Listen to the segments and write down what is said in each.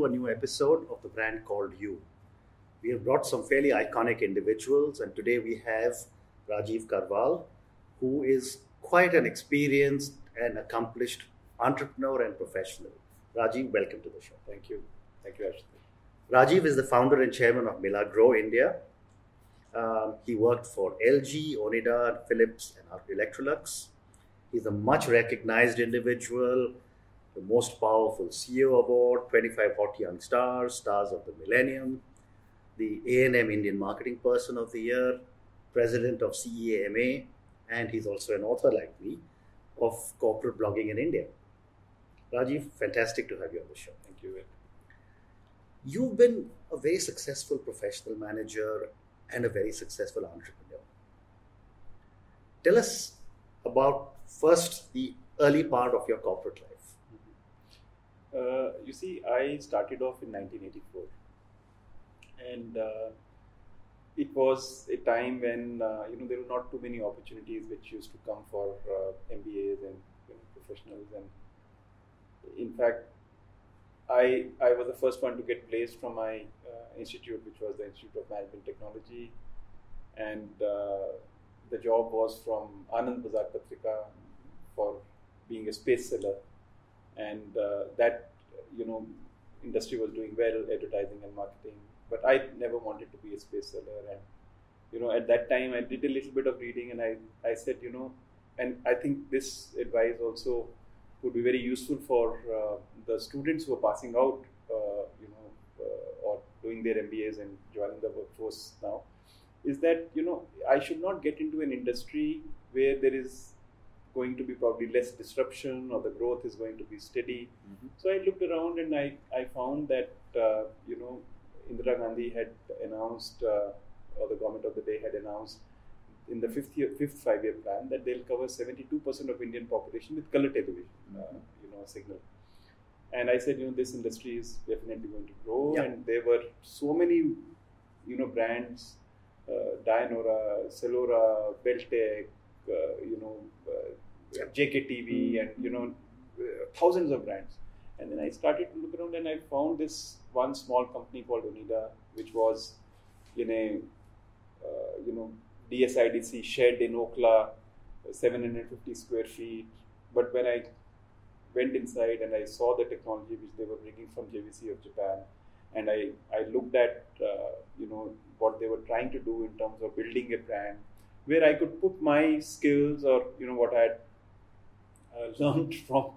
to a new episode of the brand called You. We have brought some fairly iconic individuals, and today we have Rajeev Karwal, who is quite an experienced and accomplished entrepreneur and professional. Rajeev, welcome to the show. Thank you. Thank you, Ashley. Rajeev is the founder and chairman of Milagrow India. Um, he worked for LG, Onida, Philips, and Electrolux. He's a much recognized individual, the most powerful CEO award, 25 Hot Young Stars, Stars of the Millennium, the A&M Indian Marketing Person of the Year, president of CEAMA, and he's also an author like me of corporate blogging in India. Rajeev, fantastic to have you on the show. Thank you. You've been a very successful professional manager and a very successful entrepreneur. Tell us about first the early part of your corporate life. Uh, you see, I started off in 1984, and uh, it was a time when uh, you know there were not too many opportunities which used to come for uh, MBAs and you know, professionals, and in fact, I I was the first one to get placed from my uh, institute, which was the Institute of Management Technology, and uh, the job was from Anand Bazar Patrika for being a space seller and uh, that you know industry was doing well advertising and marketing. But i never wanted to be a space seller. And you know at that time i did a little bit of reading and i i said you know and i think this advice also would be very useful for uh, the students who are passing out uh, you know uh, or doing their mbas and joining the workforce now is that you know i should not get into an industry where there is going to be probably less disruption or the growth is going to be steady. Mm-hmm. So I looked around and I, I found that, uh, you know, Indira Gandhi had announced, uh, or the government of the day had announced in the fifth, year, fifth five-year plan that they'll cover 72% of Indian population with color television, uh, mm-hmm. you know, signal. And I said, you know, this industry is definitely going to grow. Yeah. And there were so many, you know, brands, uh, Dyanora, Salora, Beltek, uh, you know, uh, JKTV, mm. and you know, uh, thousands of brands. And then I started to look around, and I found this one small company called Onida, which was in a you know DSIDC shed in Okhla, 750 square feet. But when I went inside and I saw the technology which they were bringing from JVC of Japan, and I, I looked at uh, you know what they were trying to do in terms of building a brand, where I could put my skills or you know what I had uh, learned from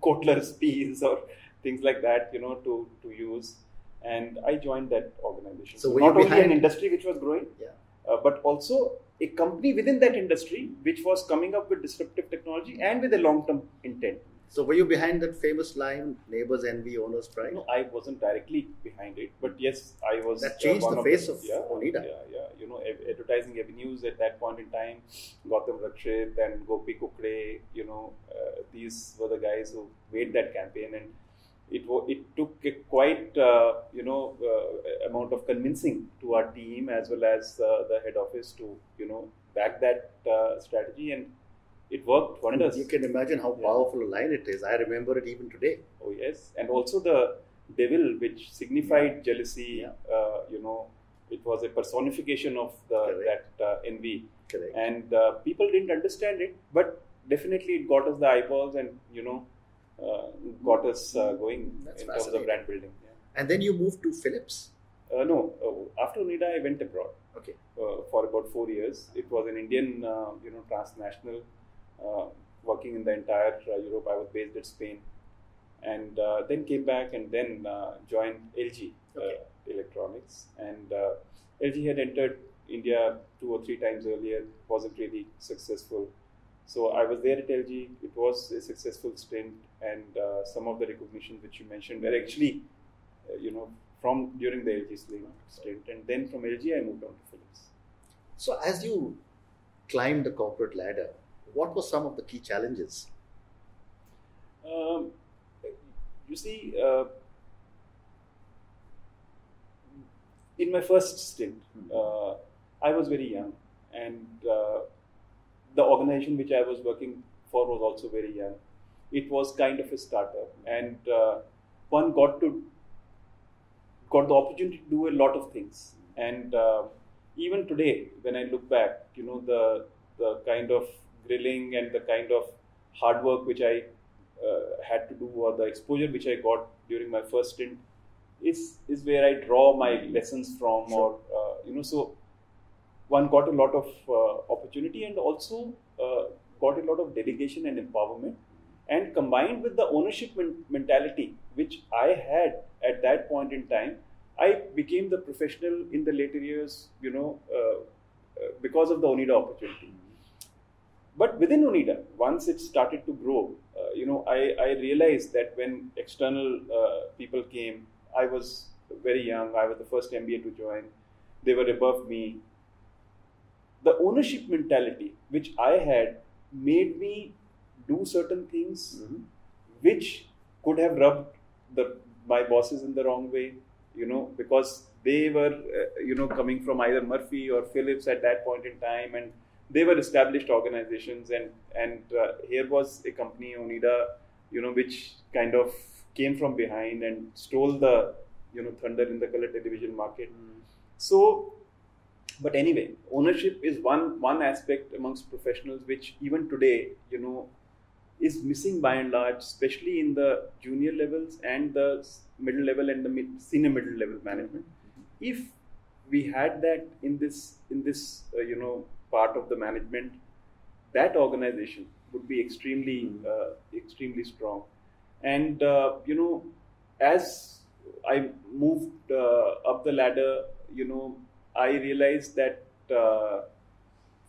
Kotler's piece or things like that, you know, to to use. And I joined that organization. So, so not only an industry which was growing, yeah. Uh, but also a company within that industry which was coming up with disruptive technology and with a long-term intent. So were you behind that famous line, "Neighbors envy, owners pride"? No, I wasn't directly behind it, but yes, I was. That changed uh, the face of, yeah, Onida. Yeah, yeah. You know, advertising avenues at that point in time, Gautam Rakshit and Gopi Kukde. You know, uh, these were the guys who made that campaign, and it it took a quite uh, you know uh, amount of convincing to our team as well as uh, the head office to you know back that uh, strategy and it worked wonders. You can imagine how powerful yeah. a line it is. I remember it even today. Oh yes, and also the devil, which signified jealousy. Yeah. Uh, you know, it was a personification of the, that uh, envy. Correct. And uh, people didn't understand it, but definitely it got us the eyeballs, and you know, uh, got us uh, going That's in terms of brand building. Yeah. And then you moved to Philips. Uh, no, after Onida, I went abroad. Okay. for about four years, it was an Indian, you know, transnational working in the entire uh, Europe. I was based at Spain, and uh, then came back and then joined LG okay. Electronics. And LG had entered India two or three times earlier, wasn't really successful. So I was there at LG. It was a successful stint, and uh, some of the recognitions which you mentioned were actually, uh, you know, from during the LG stint, and then from LG I moved on to Philips. So as you climbed the corporate ladder, what were some of the key challenges? Um, you see, uh, in my first stint, hmm. uh, I was very young, and uh, the organization which I was working for was also very young. It was kind of a startup, and uh, one got to got the opportunity to do a lot of things. And uh, even today, when I look back, you know, the the kind of grilling and the kind of hard work which I uh, had to do, or the exposure which I got during my first stint, is is where I draw my lessons from, Sure. or uh, you know, so one got a lot of uh, opportunity and also uh, got a lot of dedication and empowerment and combined with the ownership men- mentality which i had at that point in time i became the professional in the later years you know uh, uh, because of the onida opportunity but within onida once it started to grow uh, you know I, I realized that when external uh, people came i was very young. I was the first mba to join. They were above me. The ownership mentality which I had made me do certain things Mhm. which could have rubbed the my bosses in the wrong way, you know, because they were, uh, you know, coming from either Murphy or Philips at that point in time, and they were established organizations, and and uh, here was a company Onida, you know, which kind of came from behind and stole the, you know, thunder in the color television market. So but anyway ownership is one one aspect amongst professionals which even today you know is missing by and large especially in the junior levels and the middle level and the mid, senior middle level management. If we had that in this in this uh, you know part of the management that organization would be extremely Mhm. uh, extremely strong and uh, you know as i moved uh, up the ladder you know i realized that uh,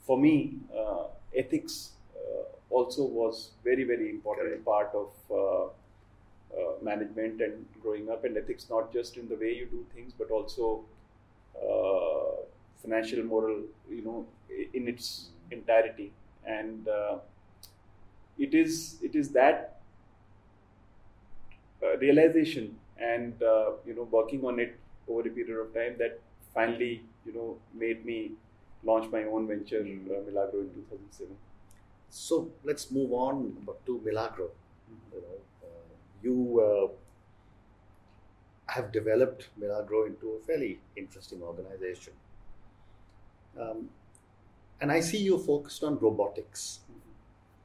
for me uh, ethics uh, also was very very important Correct. part of uh, uh, management and growing up and ethics not just in the way you do things but also uh, financial moral you know in its entirety and uh, it is it is that uh, realization and uh, you know working on it over a period of time that finally you know made me launch my own venture Mm. uh, Milagrow in 2007 So let's move on to Milagrow. You know, uh, you uh, have developed Milagrow into a fairly interesting organization. Um, and I see you focused on robotics.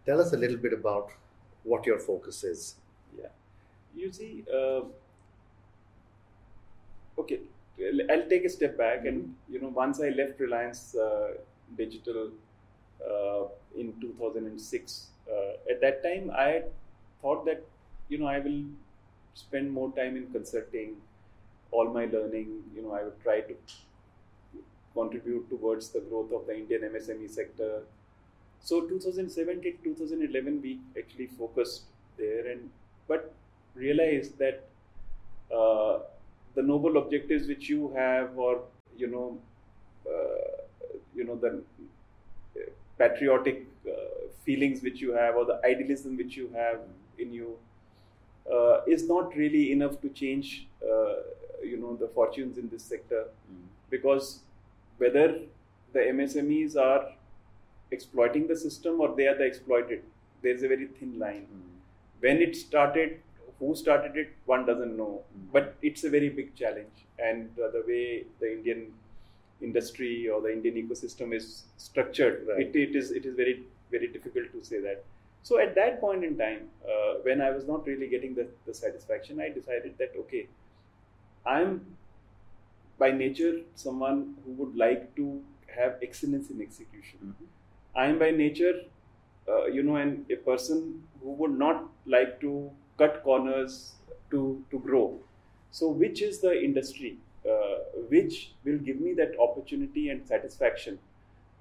Tell us a little bit about what your focus is. Yeah. You see, uh, okay, I'll- take a step back, and you know, once I left Reliance uh, Digital uh, in 2006, uh, at that time I thought that you know I will spend more time in consulting, all my learning. You know, I would try to contribute towards the growth of the Indian MSME sector. So 2007 to 2011, we actually focused there, and but realized that uh, the noble objectives which you have, or you know, uh, you know the uh, patriotic uh, feelings which you have, or the idealism which you have in you, uh, is not really enough to change, uh, you know, the fortunes in this sector because whether the MSMEs are exploiting the system or they are the exploited, there's a very thin line. When it started, who started it, one doesn't know. Mm. But it's a very big challenge, and uh, the way the Indian industry or the Indian ecosystem is structured, Right. it, it is it is very very difficult to say that. So at that point in time, uh, when I was not really getting the, the satisfaction, I decided that okay, I'm by nature someone who would like to have excellence in execution. I am by nature, uh, you know, and a person who would not like to cut corners to to grow. So, which is the industry uh, which will give me that opportunity and satisfaction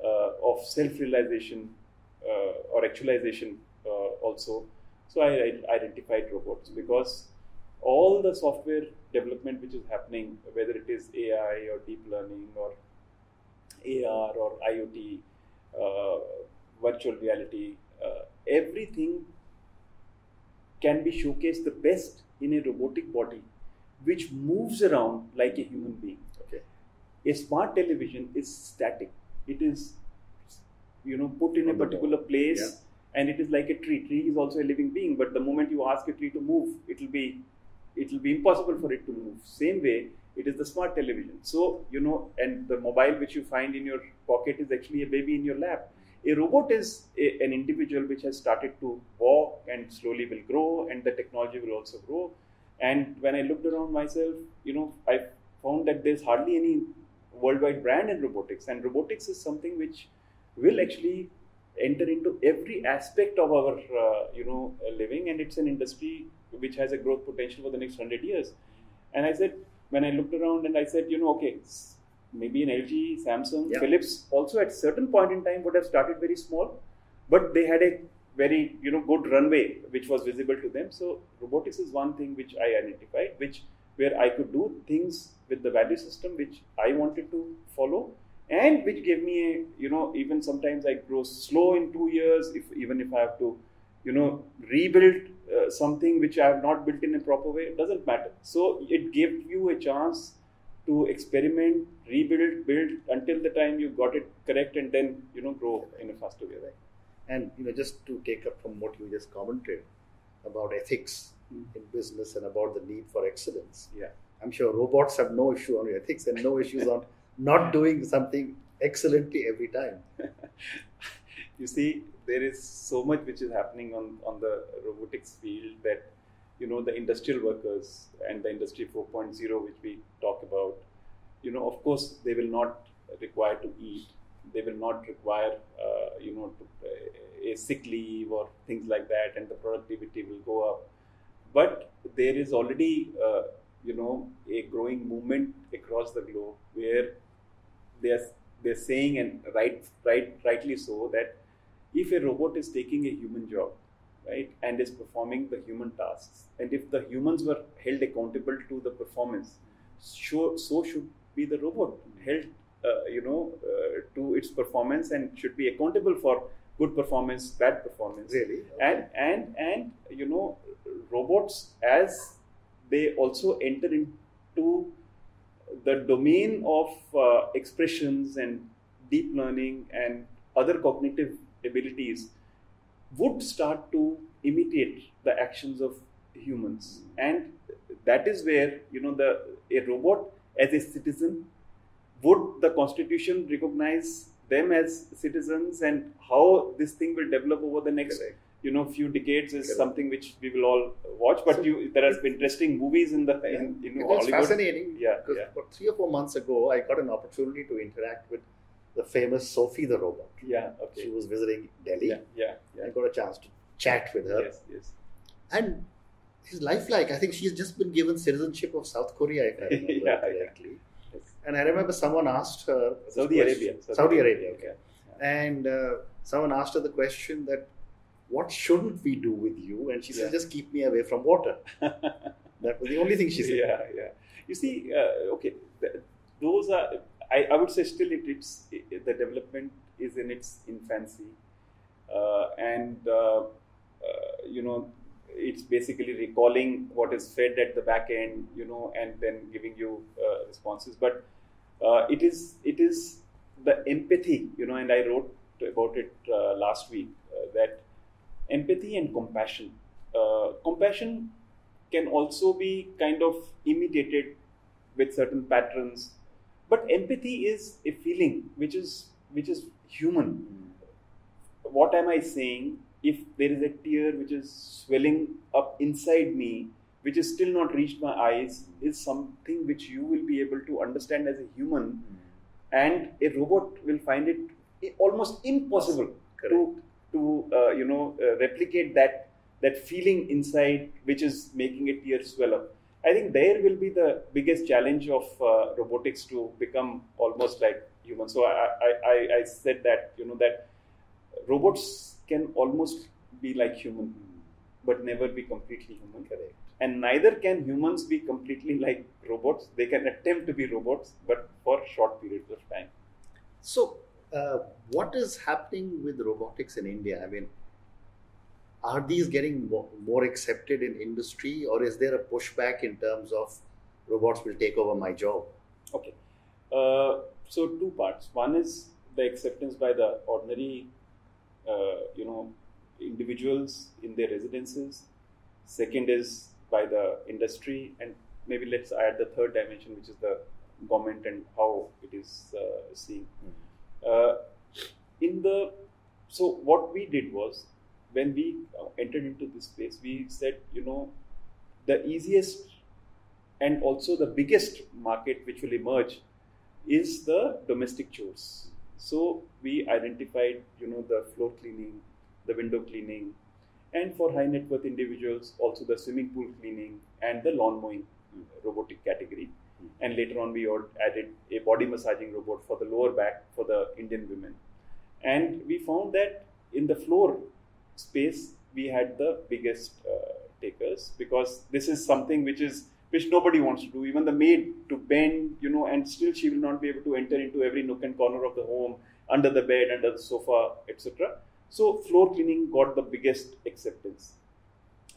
uh, of self-realization uh, or actualization uh, also? So, I, I identified robots because all the software development which is happening, whether it is AI or deep learning or AR or IoT, uh, virtual reality, uh, everything can be showcased the best in a robotic body which moves around like a human being. Okay. A smart television is static. It is, you know, put in a On the particular place, Yeah. and it is like a tree. Tree is also a living being, but the moment you ask a tree to move, it will be, it will be impossible for it to move. Same way, it is the smart television. So you know and the mobile which you find in your pocket is actually a baby in your lap. A robot is a, an individual which has started to walk and slowly will grow and the technology will also grow. And when i looked around myself you know i found that there's hardly any worldwide brand in robotics. And robotics is something which will actually enter into every aspect of our uh, you know living and it's an industry which has a growth potential for the next 100 years and i said when I looked around and I said, you know, okay, maybe an LG, Samsung, Yeah. Philips also at certain point in time would have started very small, but they had a very you know good runway which was visible to them. So robotics is one thing which I identified, which where I could do things with the value system which I wanted to follow, and which gave me a you know even sometimes I grow slow in two years if even if I have to you know rebuild uh, something which I have not built in a proper way, it doesn't matter. So it gave you a chance to experiment, rebuild, build until the time you got it correct, and then you know grow in a faster way. Right? And you know, just to take up from what you just commented about ethics Mm. in business and about the need for excellence, Yeah. I'm sure robots have no issue on ethics and no issues on not doing something excellently every time. you see, there is so much which is happening on, on the robotics field that you know the industrial workers and the industry 4.0 which we talk about you know of course they will not require to eat they will not require uh, you know to, a sick leave or things like that and the productivity will go up but there is already uh, you know a growing movement across the globe where they are they're saying and right right rightly so that if a robot is taking a human job right and is performing the human tasks and if the humans were held accountable to the performance so, so should be the robot held uh, you know uh, to its performance and should be accountable for good performance bad performance Really? and and and you know robots as they also enter into the domain of uh, expressions and deep learning and other cognitive abilities would start to imitate the actions of humans and that is where you know the a robot as a citizen would the constitution recognize them as citizens and how this thing will develop over the next Correct. You know few decades is Correct. something which we will all watch but So you there has been interesting movies in the in, in was hollywood fascinating. Yeah, because yeah. about three or four months ago, I got an opportunity to interact with the famous Sophie the robot. yeah okay She was visiting Delhi. yeah yeah, yeah. I got a chance to chat with her, yes yes and she's lifelike. I think she's just been given citizenship of South Korea, if I remember Yeah, yeah. correctly. yes. And I remember someone asked her saudi question- arabia Saudi, Arabia, okay. yeah. And uh, someone asked her the question that, "What shouldn't we do with you?" And she said, Yeah. "Just keep me away from water." That was the only thing she said. Yeah, yeah. You see, uh, okay, th- those are. I, I would say still it, it's it, the development is in its infancy, uh, and uh, uh, you know it's basically recalling what is fed at the back end, you know, and then giving you uh, responses. But uh, it is it is the empathy, you know, and I wrote about it uh, last week uh, that empathy and compassion. Uh, compassion can also be kind of imitated with certain patterns but empathy is a feeling which is which is human. What am i saying? If there is a tear which is swelling up inside me which is still not reached my eyes is something which you will be able to understand as a human and a robot will find it almost impossible to to uh, you know uh, replicate that that feeling inside which is making a tear swell up. I think there will be the biggest challenge of uh, robotics to become almost like human so I, I i i said that you know that robots can almost be like human but never be completely human. Correct. and neither can humans be completely like robots. They can attempt to be robots but for short periods of time. So, uh, what is happening with robotics in India? I mean, are these getting more, more accepted in industry, or is there a pushback in terms of robots will take over my job? Okay. Uh, so two parts. One is the acceptance by the ordinary, uh, you know, individuals in their residences. Second is by the industry, and maybe let's add the third dimension, which is the government and how it is uh, seeing. Uh, in the so what we did was when we uh, entered into this space, we said, you know, the easiest and also the biggest market which will emerge is the domestic chores. So we identified, you know, the floor cleaning, the window cleaning, and for high net worth individuals, also the swimming pool cleaning and the lawn mowing robotic category. And later on, we added a body massaging robot for the lower back for the Indian women. And we found that in the floor space, we had the biggest uh, takers because this is something which is which nobody wants to do. Even the maid to bend, you know, and still she will not be able to enter into every nook and corner of the home, under the bed, under the sofa, etc. So floor cleaning got the biggest acceptance.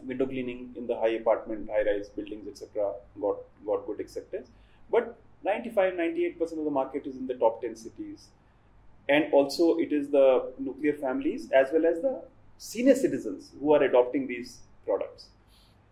Window cleaning in the high apartment, high-rise buildings, etc. got got good acceptance. But 95, 98% of the market is in the top 10 cities. And also it is the nuclear families as well as the senior citizens who are adopting these products.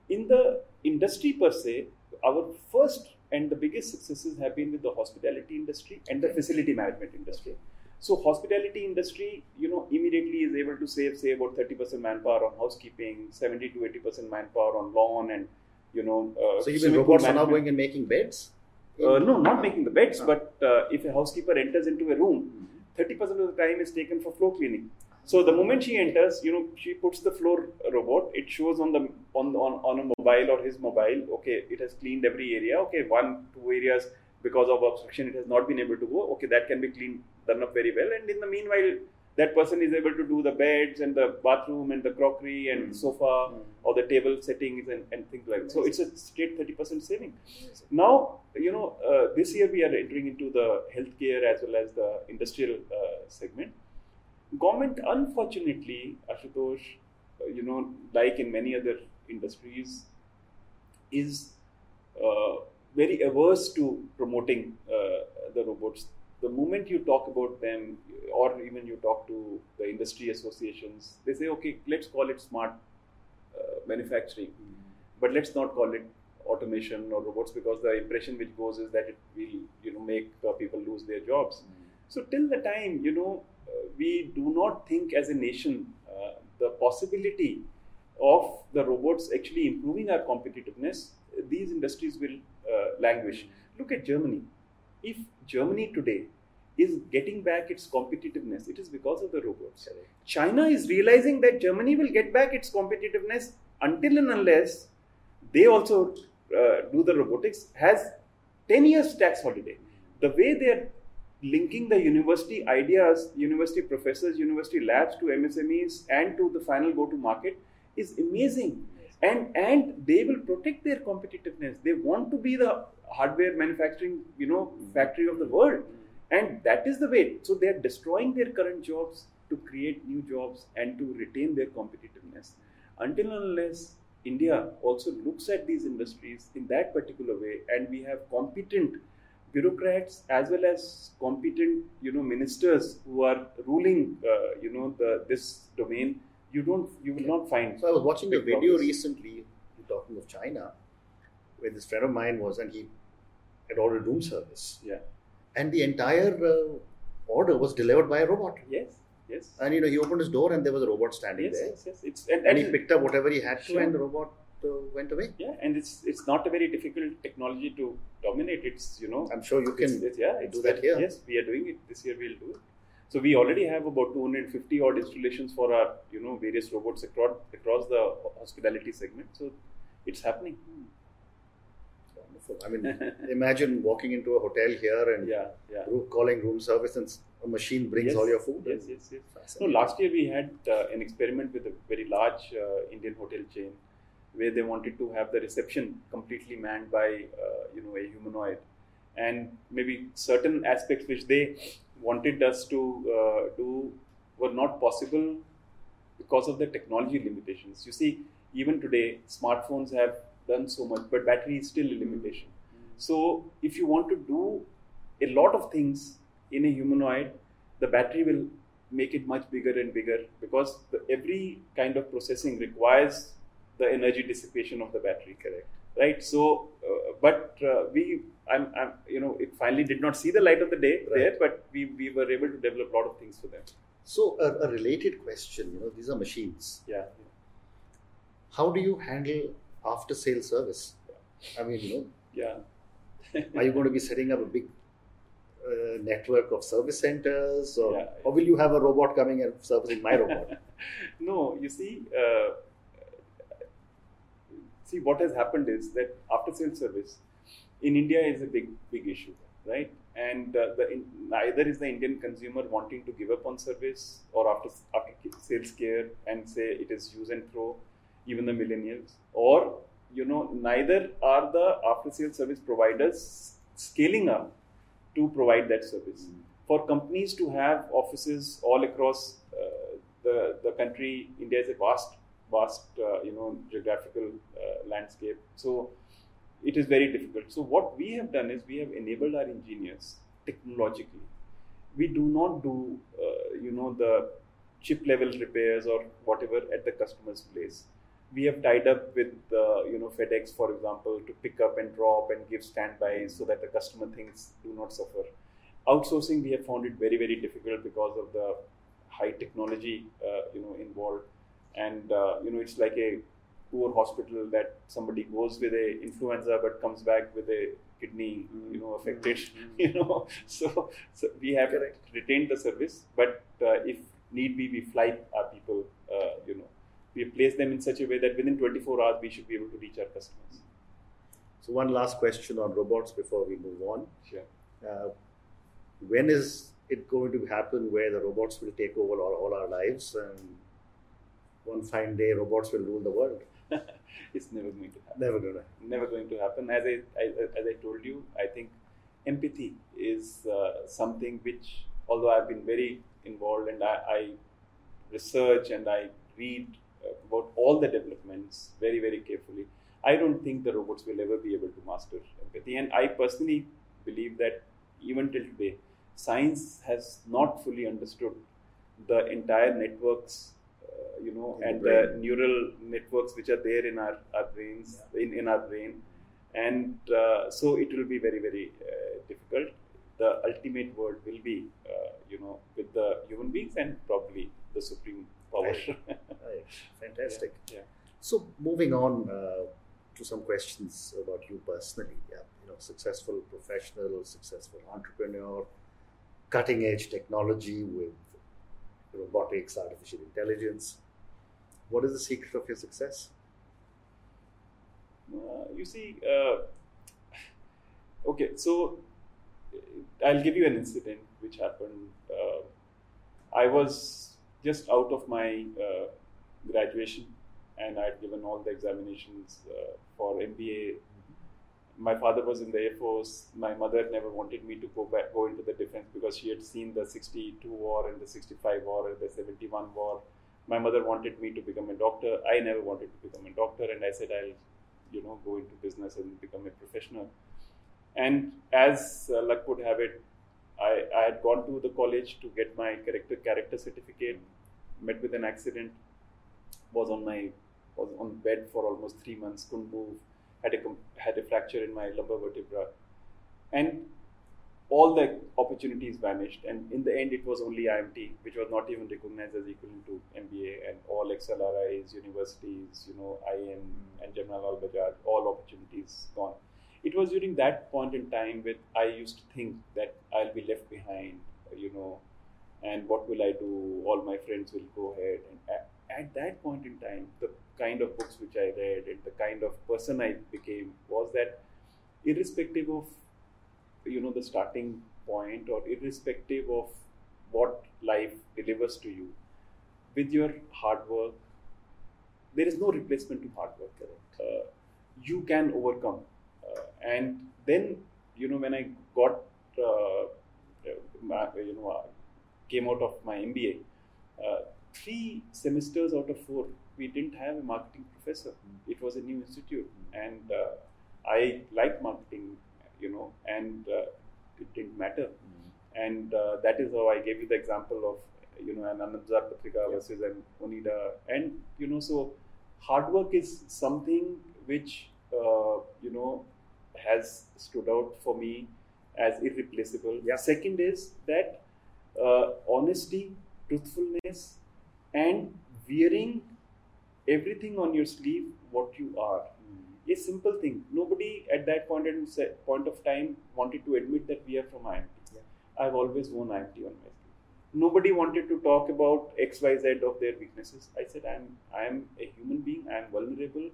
In the industry per se, our first and the biggest successes have been with the hospitality industry and the facility management industry. So hospitality industry, you know, immediately is able to save say about 30% manpower on housekeeping, 70 to 80% manpower on lawn and you know. Uh, so even robots are now going and making beds. Uh, no, not making the beds, but uh, if a housekeeper enters into a room, 30% mm-hmm. of the time is taken for floor cleaning. So the moment she enters, you know, she puts the floor robot. It shows on the on on, on a mobile or his mobile. Okay, it has cleaned every area. Okay, one two areas because of obstruction it has not been able to go. Okay, that can be cleaned done up very well. And in the meanwhile, that person is able to do the beds and the bathroom and the crockery and mm. sofa mm. or the table settings and, and things like that. So it's a straight 30% saving. Now, you know, uh, this year we are entering into the healthcare as well as the industrial uh, segment government, unfortunately, Ashutosh, uh, you know, like in many other industries, is uh, very averse to promoting uh, the robots. The moment you talk about them, or even you talk to the industry associations, they say, okay, let's call it smart uh, manufacturing, mm-hmm. but let's not call it automation or robots because the impression which goes is that it will, you know, make uh, people lose their jobs. Mm-hmm. So till the time, you know, we do not think as a nation uh, the possibility of the robots actually improving our competitiveness, these industries will uh, languish. Look at Germany. If Germany today is getting back its competitiveness, it is because of the robots. China is realizing that Germany will get back its competitiveness until and unless they also uh, do the robotics, has 10 years tax holiday. The way they are linking the university ideas, university professors, university labs to MSMEs and to the final go to market is amazing. And, and they will protect their competitiveness. They want to be the hardware manufacturing, you know, factory of the world. And that is the way. So they are destroying their current jobs to create new jobs and to retain their competitiveness. Until unless India also looks at these industries in that particular way and we have competent bureaucrats as well as competent you know ministers who are ruling uh, you know the this domain you don't you will not find so i was watching a video progress. recently talking of china where this friend of mine was and he had ordered room service yeah and the entire uh, order was delivered by a robot yes yes and you know he opened his door and there was a robot standing yes, there yes yes it's and, and, and he picked up whatever he had to and the robot uh, went away. Yeah, and it's it's not a very difficult technology to dominate. It's you know. I'm sure you can. It's, it's, yeah, do that here. Yes, we are doing it this year. We'll do it. So we already have about 250 odd installations for our you know various robots across across the hospitality segment. So it's happening. Wonderful. I mean, imagine walking into a hotel here and yeah, yeah. calling room service and a machine brings yes, all your food. Yes, yes, yes. No, last year we had uh, an experiment with a very large uh, Indian hotel chain where they wanted to have the reception completely manned by uh, you know a humanoid, and maybe certain aspects which they wanted us to uh, do were not possible because of the technology limitations. You see, even today, smartphones have done so much, but battery is still a limitation. Mm-hmm. So, if you want to do a lot of things in a humanoid, the battery will make it much bigger and bigger because the, every kind of processing requires the energy dissipation of the battery, correct? right? So, uh, but uh, we, I'm, I'm, you know, it finally did not see the light of the day Right. there, but we, we were able to develop a lot of things for them. So, a, a related question, you know, these are machines. Yeah. How do you handle after sale service? I mean, you know, Yeah. are you going to be setting up a big uh, network of service centers, or, Yeah. or will you have a robot coming and servicing my robot? no, you see, uh, see what has happened is that after sales service in India is a big big issue, right? And uh, the in, neither is the Indian consumer wanting to give up on service or after after sales care and say it is use and throw, even the millennials, or you know neither are the after sales service providers scaling up to provide that service for companies to have offices all across uh, the the country. India is a vast, vast, uh, you know, geographical uh, landscape. So it is very difficult. So what we have done is we have enabled our engineers technologically. We do not do, uh, you know, the chip level repairs or whatever at the customer's place. We have tied up with, uh, you know, FedEx, for example, to pick up and drop and give standby so that the customer things do not suffer outsourcing we have found it very very difficult because of the high technology uh, you know involved and uh, you know it's like a poor hospital that somebody goes with a influenza but comes back with a kidney you know affected you know so, so we have Correct. retained the service but uh, if need be we fly our people uh, you know we place them in such a way that within 24 hours we should be able to reach our customers So, one last question on robots before we move on. sure Uh, when is it going to happen where the robots will take over all, all our lives and one fine day robots will rule the world? It's never going to happen Never gonna. never going to happen. As I, I as I told you, I think empathy is uh, something which, although I've been very involved and I, I research and I read about all the developments very very carefully, I don't think the robots will ever be able to master empathy. And I personally believe that even till today, science has not fully understood the entire networks. You know, In the the neural networks which are there in our, our brains, in, in our brain, and uh, so it will be very very uh, difficult. The ultimate word will be, uh, you know, with the human beings and probably the supreme power. Right. Fantastic. yeah. So, moving on uh, to some questions about you personally. Yeah, you know, successful professional, successful entrepreneur, cutting edge technology with robotics, artificial intelligence. What is the secret of your success? Uh, you see, uh, okay, so uh, I'll give you an incident which happened. Uh, I was just out of my uh, graduation and I had given all the examinations uh, for MBA. My father was in the Air Force. My mother never wanted me to go back, go into the defense because she had seen the 62 war and the 65 war and the 71 war. My mother wanted me to become a doctor. I never wanted to become a doctor, and I said I'll you know go into business and become a professional and as uh, luck would have it I, I had gone to the college to get my character character certificate met with an accident was on my was on bed for almost three months couldn't move had a had a fracture in my lumbar vertebra and all the opportunities vanished and in the end it was only IMT which was not even recognized as equivalent to MBA and all XLRIs universities you know IM and Jamnalal Bajaj all opportunities gone. It was during that point in time with I used to think that I'll be left behind you know and what will I do? All my friends will go ahead. And at that point in time the kind of books which I read and the kind of person I became was that irrespective of you know the starting point or irrespective of what life delivers to you with your hard work there is no replacement to hard work uh, you can overcome. Uh, and then you know when i got uh, my, you know uh, came out of my mba uh, three semesters out of four we didn't have a marketing professor. It was a new institute. And uh, i liked marketing you know, and uh, it didn't matter. And uh, that is how I gave you the example of, you know, an Anandabazar Patrika versus an Onida. And, you know, so hard work is something which uh, you know, has stood out for me as irreplaceable. Yeah. Second is that uh, honesty, truthfulness, and wearing everything on your sleeve what you are. A simple thing. Nobody at that point in point of time wanted to admit that we are from IMT. Yeah. I've always worn IMT on my sleeve. Nobody wanted to talk about X, Y, Z of their weaknesses. I said, I'm I'm a human being. I'm vulnerable.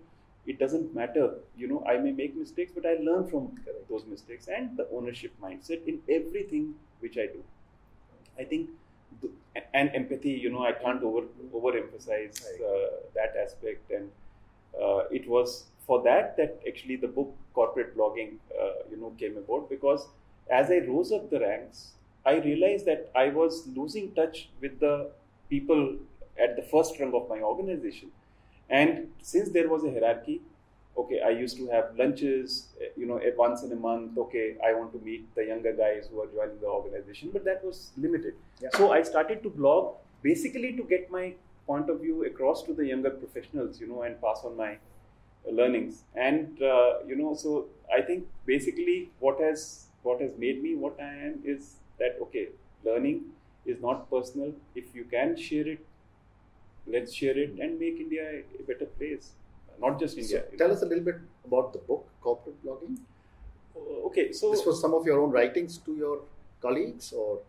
It doesn't matter. You know, I may make mistakes, but I learn from Correct. those mistakes and the ownership mindset in everything which I do. I think, th- and empathy. You know, I can't over overemphasize uh, that aspect, and uh, it was for that that actually the book corporate blogging, uh, you know, came about because as I rose up the ranks, I realized that I was losing touch with the people at the first rung of my organization, and since there was a hierarchy, okay, I used to have lunches, eh, you know, once in a month. Okay, I want to meet the younger guys who are joining the organization, but that was limited. Yeah. So I started to blog basically to get my point of view across to the younger professionals, you know, and pass on my learnings. And uh, you know, so I think basically what has what has made me what I am is that okay, learning is not personal. If you can share it, let's share it and make India a, better place. Not just India. you tell know. us a little bit about the book, Corporate Blogging. Uh, Okay, so This was some of your own writings to your colleagues, or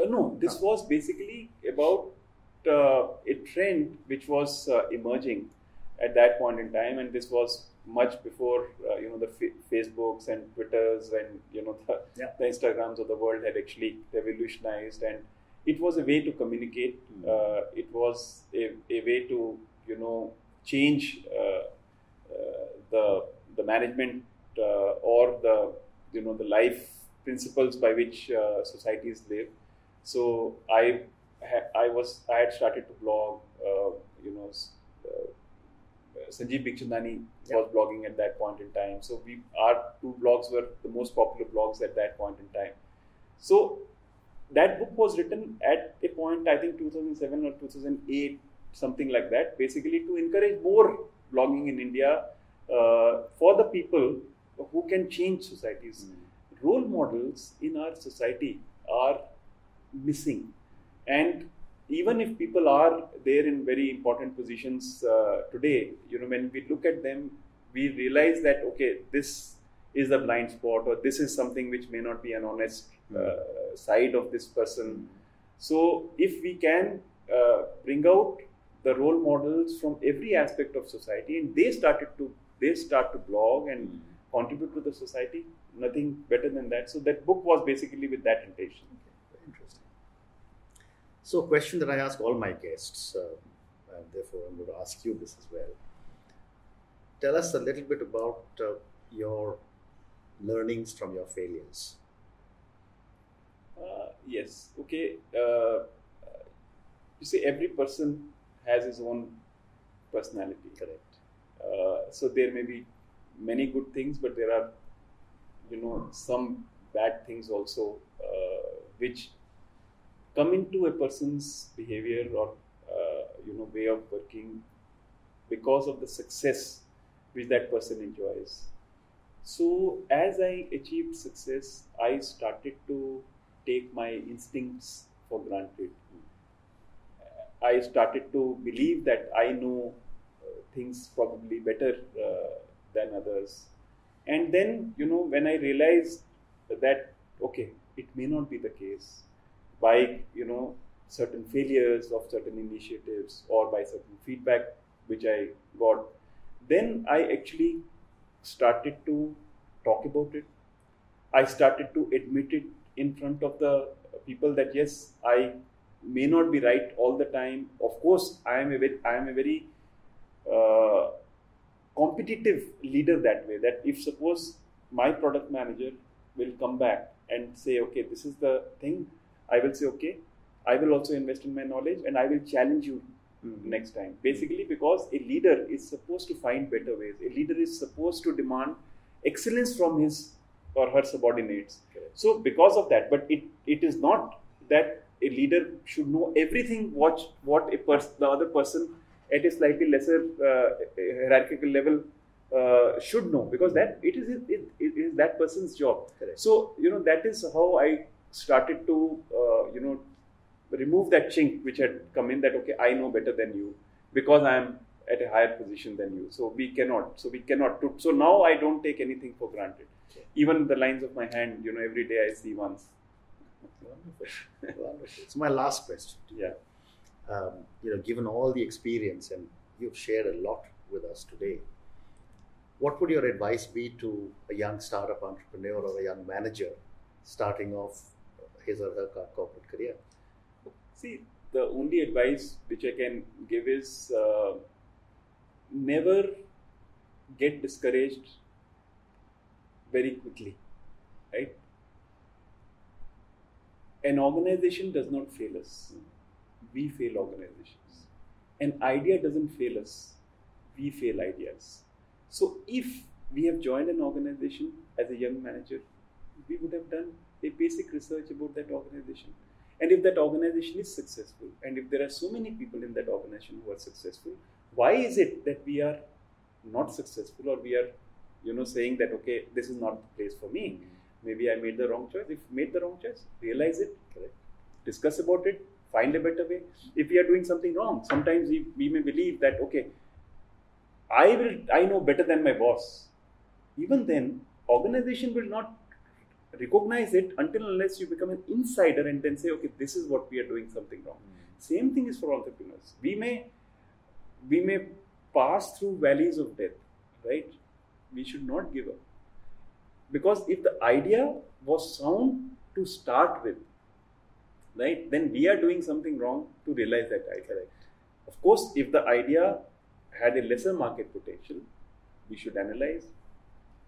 Uh, no, this No. was basically about uh, a trend which was uh, emerging at that point in time, and this was much before uh, you know the fa- Facebooks and Twitters and you know the, Yeah. the Instagrams of the world had actually revolutionized, and it was a way to communicate. Mm. Uh, it was a, a way to you know change uh, uh, the the management uh, or the you know the life principles by which uh, societies live. So I I was I had started to blog. Uh, you know, uh, Sanjeev Bikhchandani Yeah. was blogging at that point in time. So we our two blogs were the most popular blogs at that point in time. So that book was written at a point I think 2007 or 2008 something like that basically to encourage more blogging in India uh, for the people who can change societies role models in our society are missing and even if people are there in very important positions uh, today you know when we look at them we realize that okay this is a blind spot or this is something which may not be an honest uh, side of this person. So if we can uh, bring out the role models from every aspect of society and they started to they start to blog and contribute to the society nothing better than that. So that book was basically with that intention. Very interesting. So, a question that I ask all my guests, uh, and therefore I'm going to ask you this as well. Tell us a little bit about uh, your learnings from your failures. uh, yes okay uh, you see every person has his own personality Correct. uh, so there may be many good things but there are you know some bad things also uh, which come into a person's behavior or uh, you know way of working because of the success which that person enjoys. So as i achieved success i started to take my instincts for granted. I started to believe that i know uh, things probably better uh, than others. And then you know when i realized that okay it may not be the case by you know certain failures of certain initiatives or by certain feedback which i got. Then i actually started to talk about it. I started to admit it in front of the people that yes i may not be right all the time. Of course i am a very i am a very uh, competitive leader that way that if suppose my product manager will come back and say okay this is the thing i will say okay i will also invest in my knowledge and i will challenge you next time. Basically because a leader is supposed to find better ways. A leader is supposed to demand excellence from his or her subordinates. So because of that but it it is not that a leader should know everything what what a person the other person at a slightly lesser uh, hierarchical level uh, should know. Because that it is it, it, it is that person's job. Correct. So you know that is how I started to uh, you know remove that chink which had come in that okay I know better than you because I am at a higher position than you. So we cannot. So we cannot. Do, so now I don't take anything for granted. Okay. Even the lines of my hand, you know, every day I see once. Wonderful. Wonderful. So my last question. Yeah. Um, you know, given all the experience and you've shared a lot with us today, what would your advice be to a young startup entrepreneur or a young manager starting off his or her corporate career? See, the only advice which I can give is uh, never get discouraged very quickly, right? An organization does not fail us. We fail organizations. An idea doesn't fail us. We fail ideas. So if we have joined an organization as a young manager, we would have done a basic research about that organization. And if that organization is successful, and if there are so many people in that organization who are successful, why is it that we are not successful or we are, you know, saying that okay, this is not the place for me. Maybe I made the wrong choice. If made the wrong choice, realize it, Correct. discuss about it, find a better way. If we are doing something wrong, sometimes we, we may believe that okay, I will I know better than my boss. Even then, organization will not recognize it until unless you become an insider and then say, okay, this is what we are doing something wrong. Hmm. Same thing is for entrepreneurs. We may we may pass through valleys of death, right? We should not give up. Because if the idea was sound to start with, right, then we are doing something wrong to realize that idea. Of course, if the idea had a lesser market potential, we should analyze.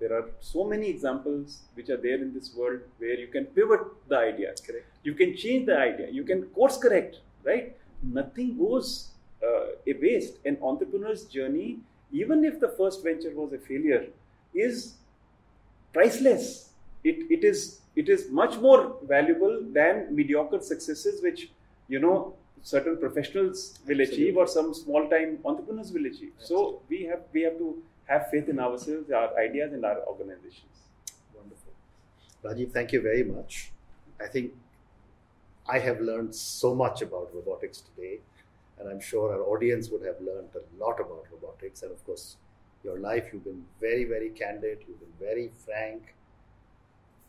There are so many examples which are there in this world where you can pivot the idea. Correct. You can change the idea. You can course correct, right? Nothing goes uh, a waste. An entrepreneur's journey, even if the first venture was a failure, is priceless. It, it is it is much more valuable than mediocre successes which you know certain professionals will achieve or some small time entrepreneurs will achieve. So we have we have to have faith in ourselves, our ideas, and our organizations. Wonderful. Rajeev, thank you very much. I think I have learned so much about robotics today, and I'm sure our audience would have learned a lot about robotics. And of course, your life, you've been very, very candid, you've been very frank.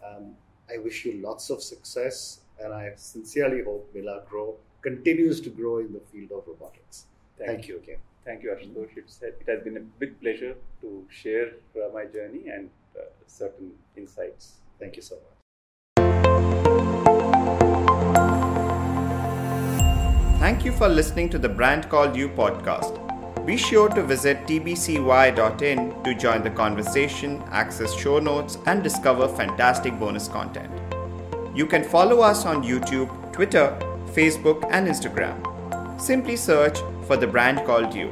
Um, I wish you lots of success, and I sincerely hope Milagrow continues to grow in the field of robotics. Thank, you again. Thank you, Ashutosh. It's, it has been a big pleasure to share uh, my journey and uh, certain insights. Thank you so much. Thank you for listening to the Brand Called You podcast. Be sure to visit tbcy.in to join the conversation, access show notes, and discover fantastic bonus content. You can follow us on YouTube, Twitter, Facebook, and Instagram. Simply search for the brand called you.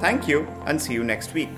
Thank you and see you next week.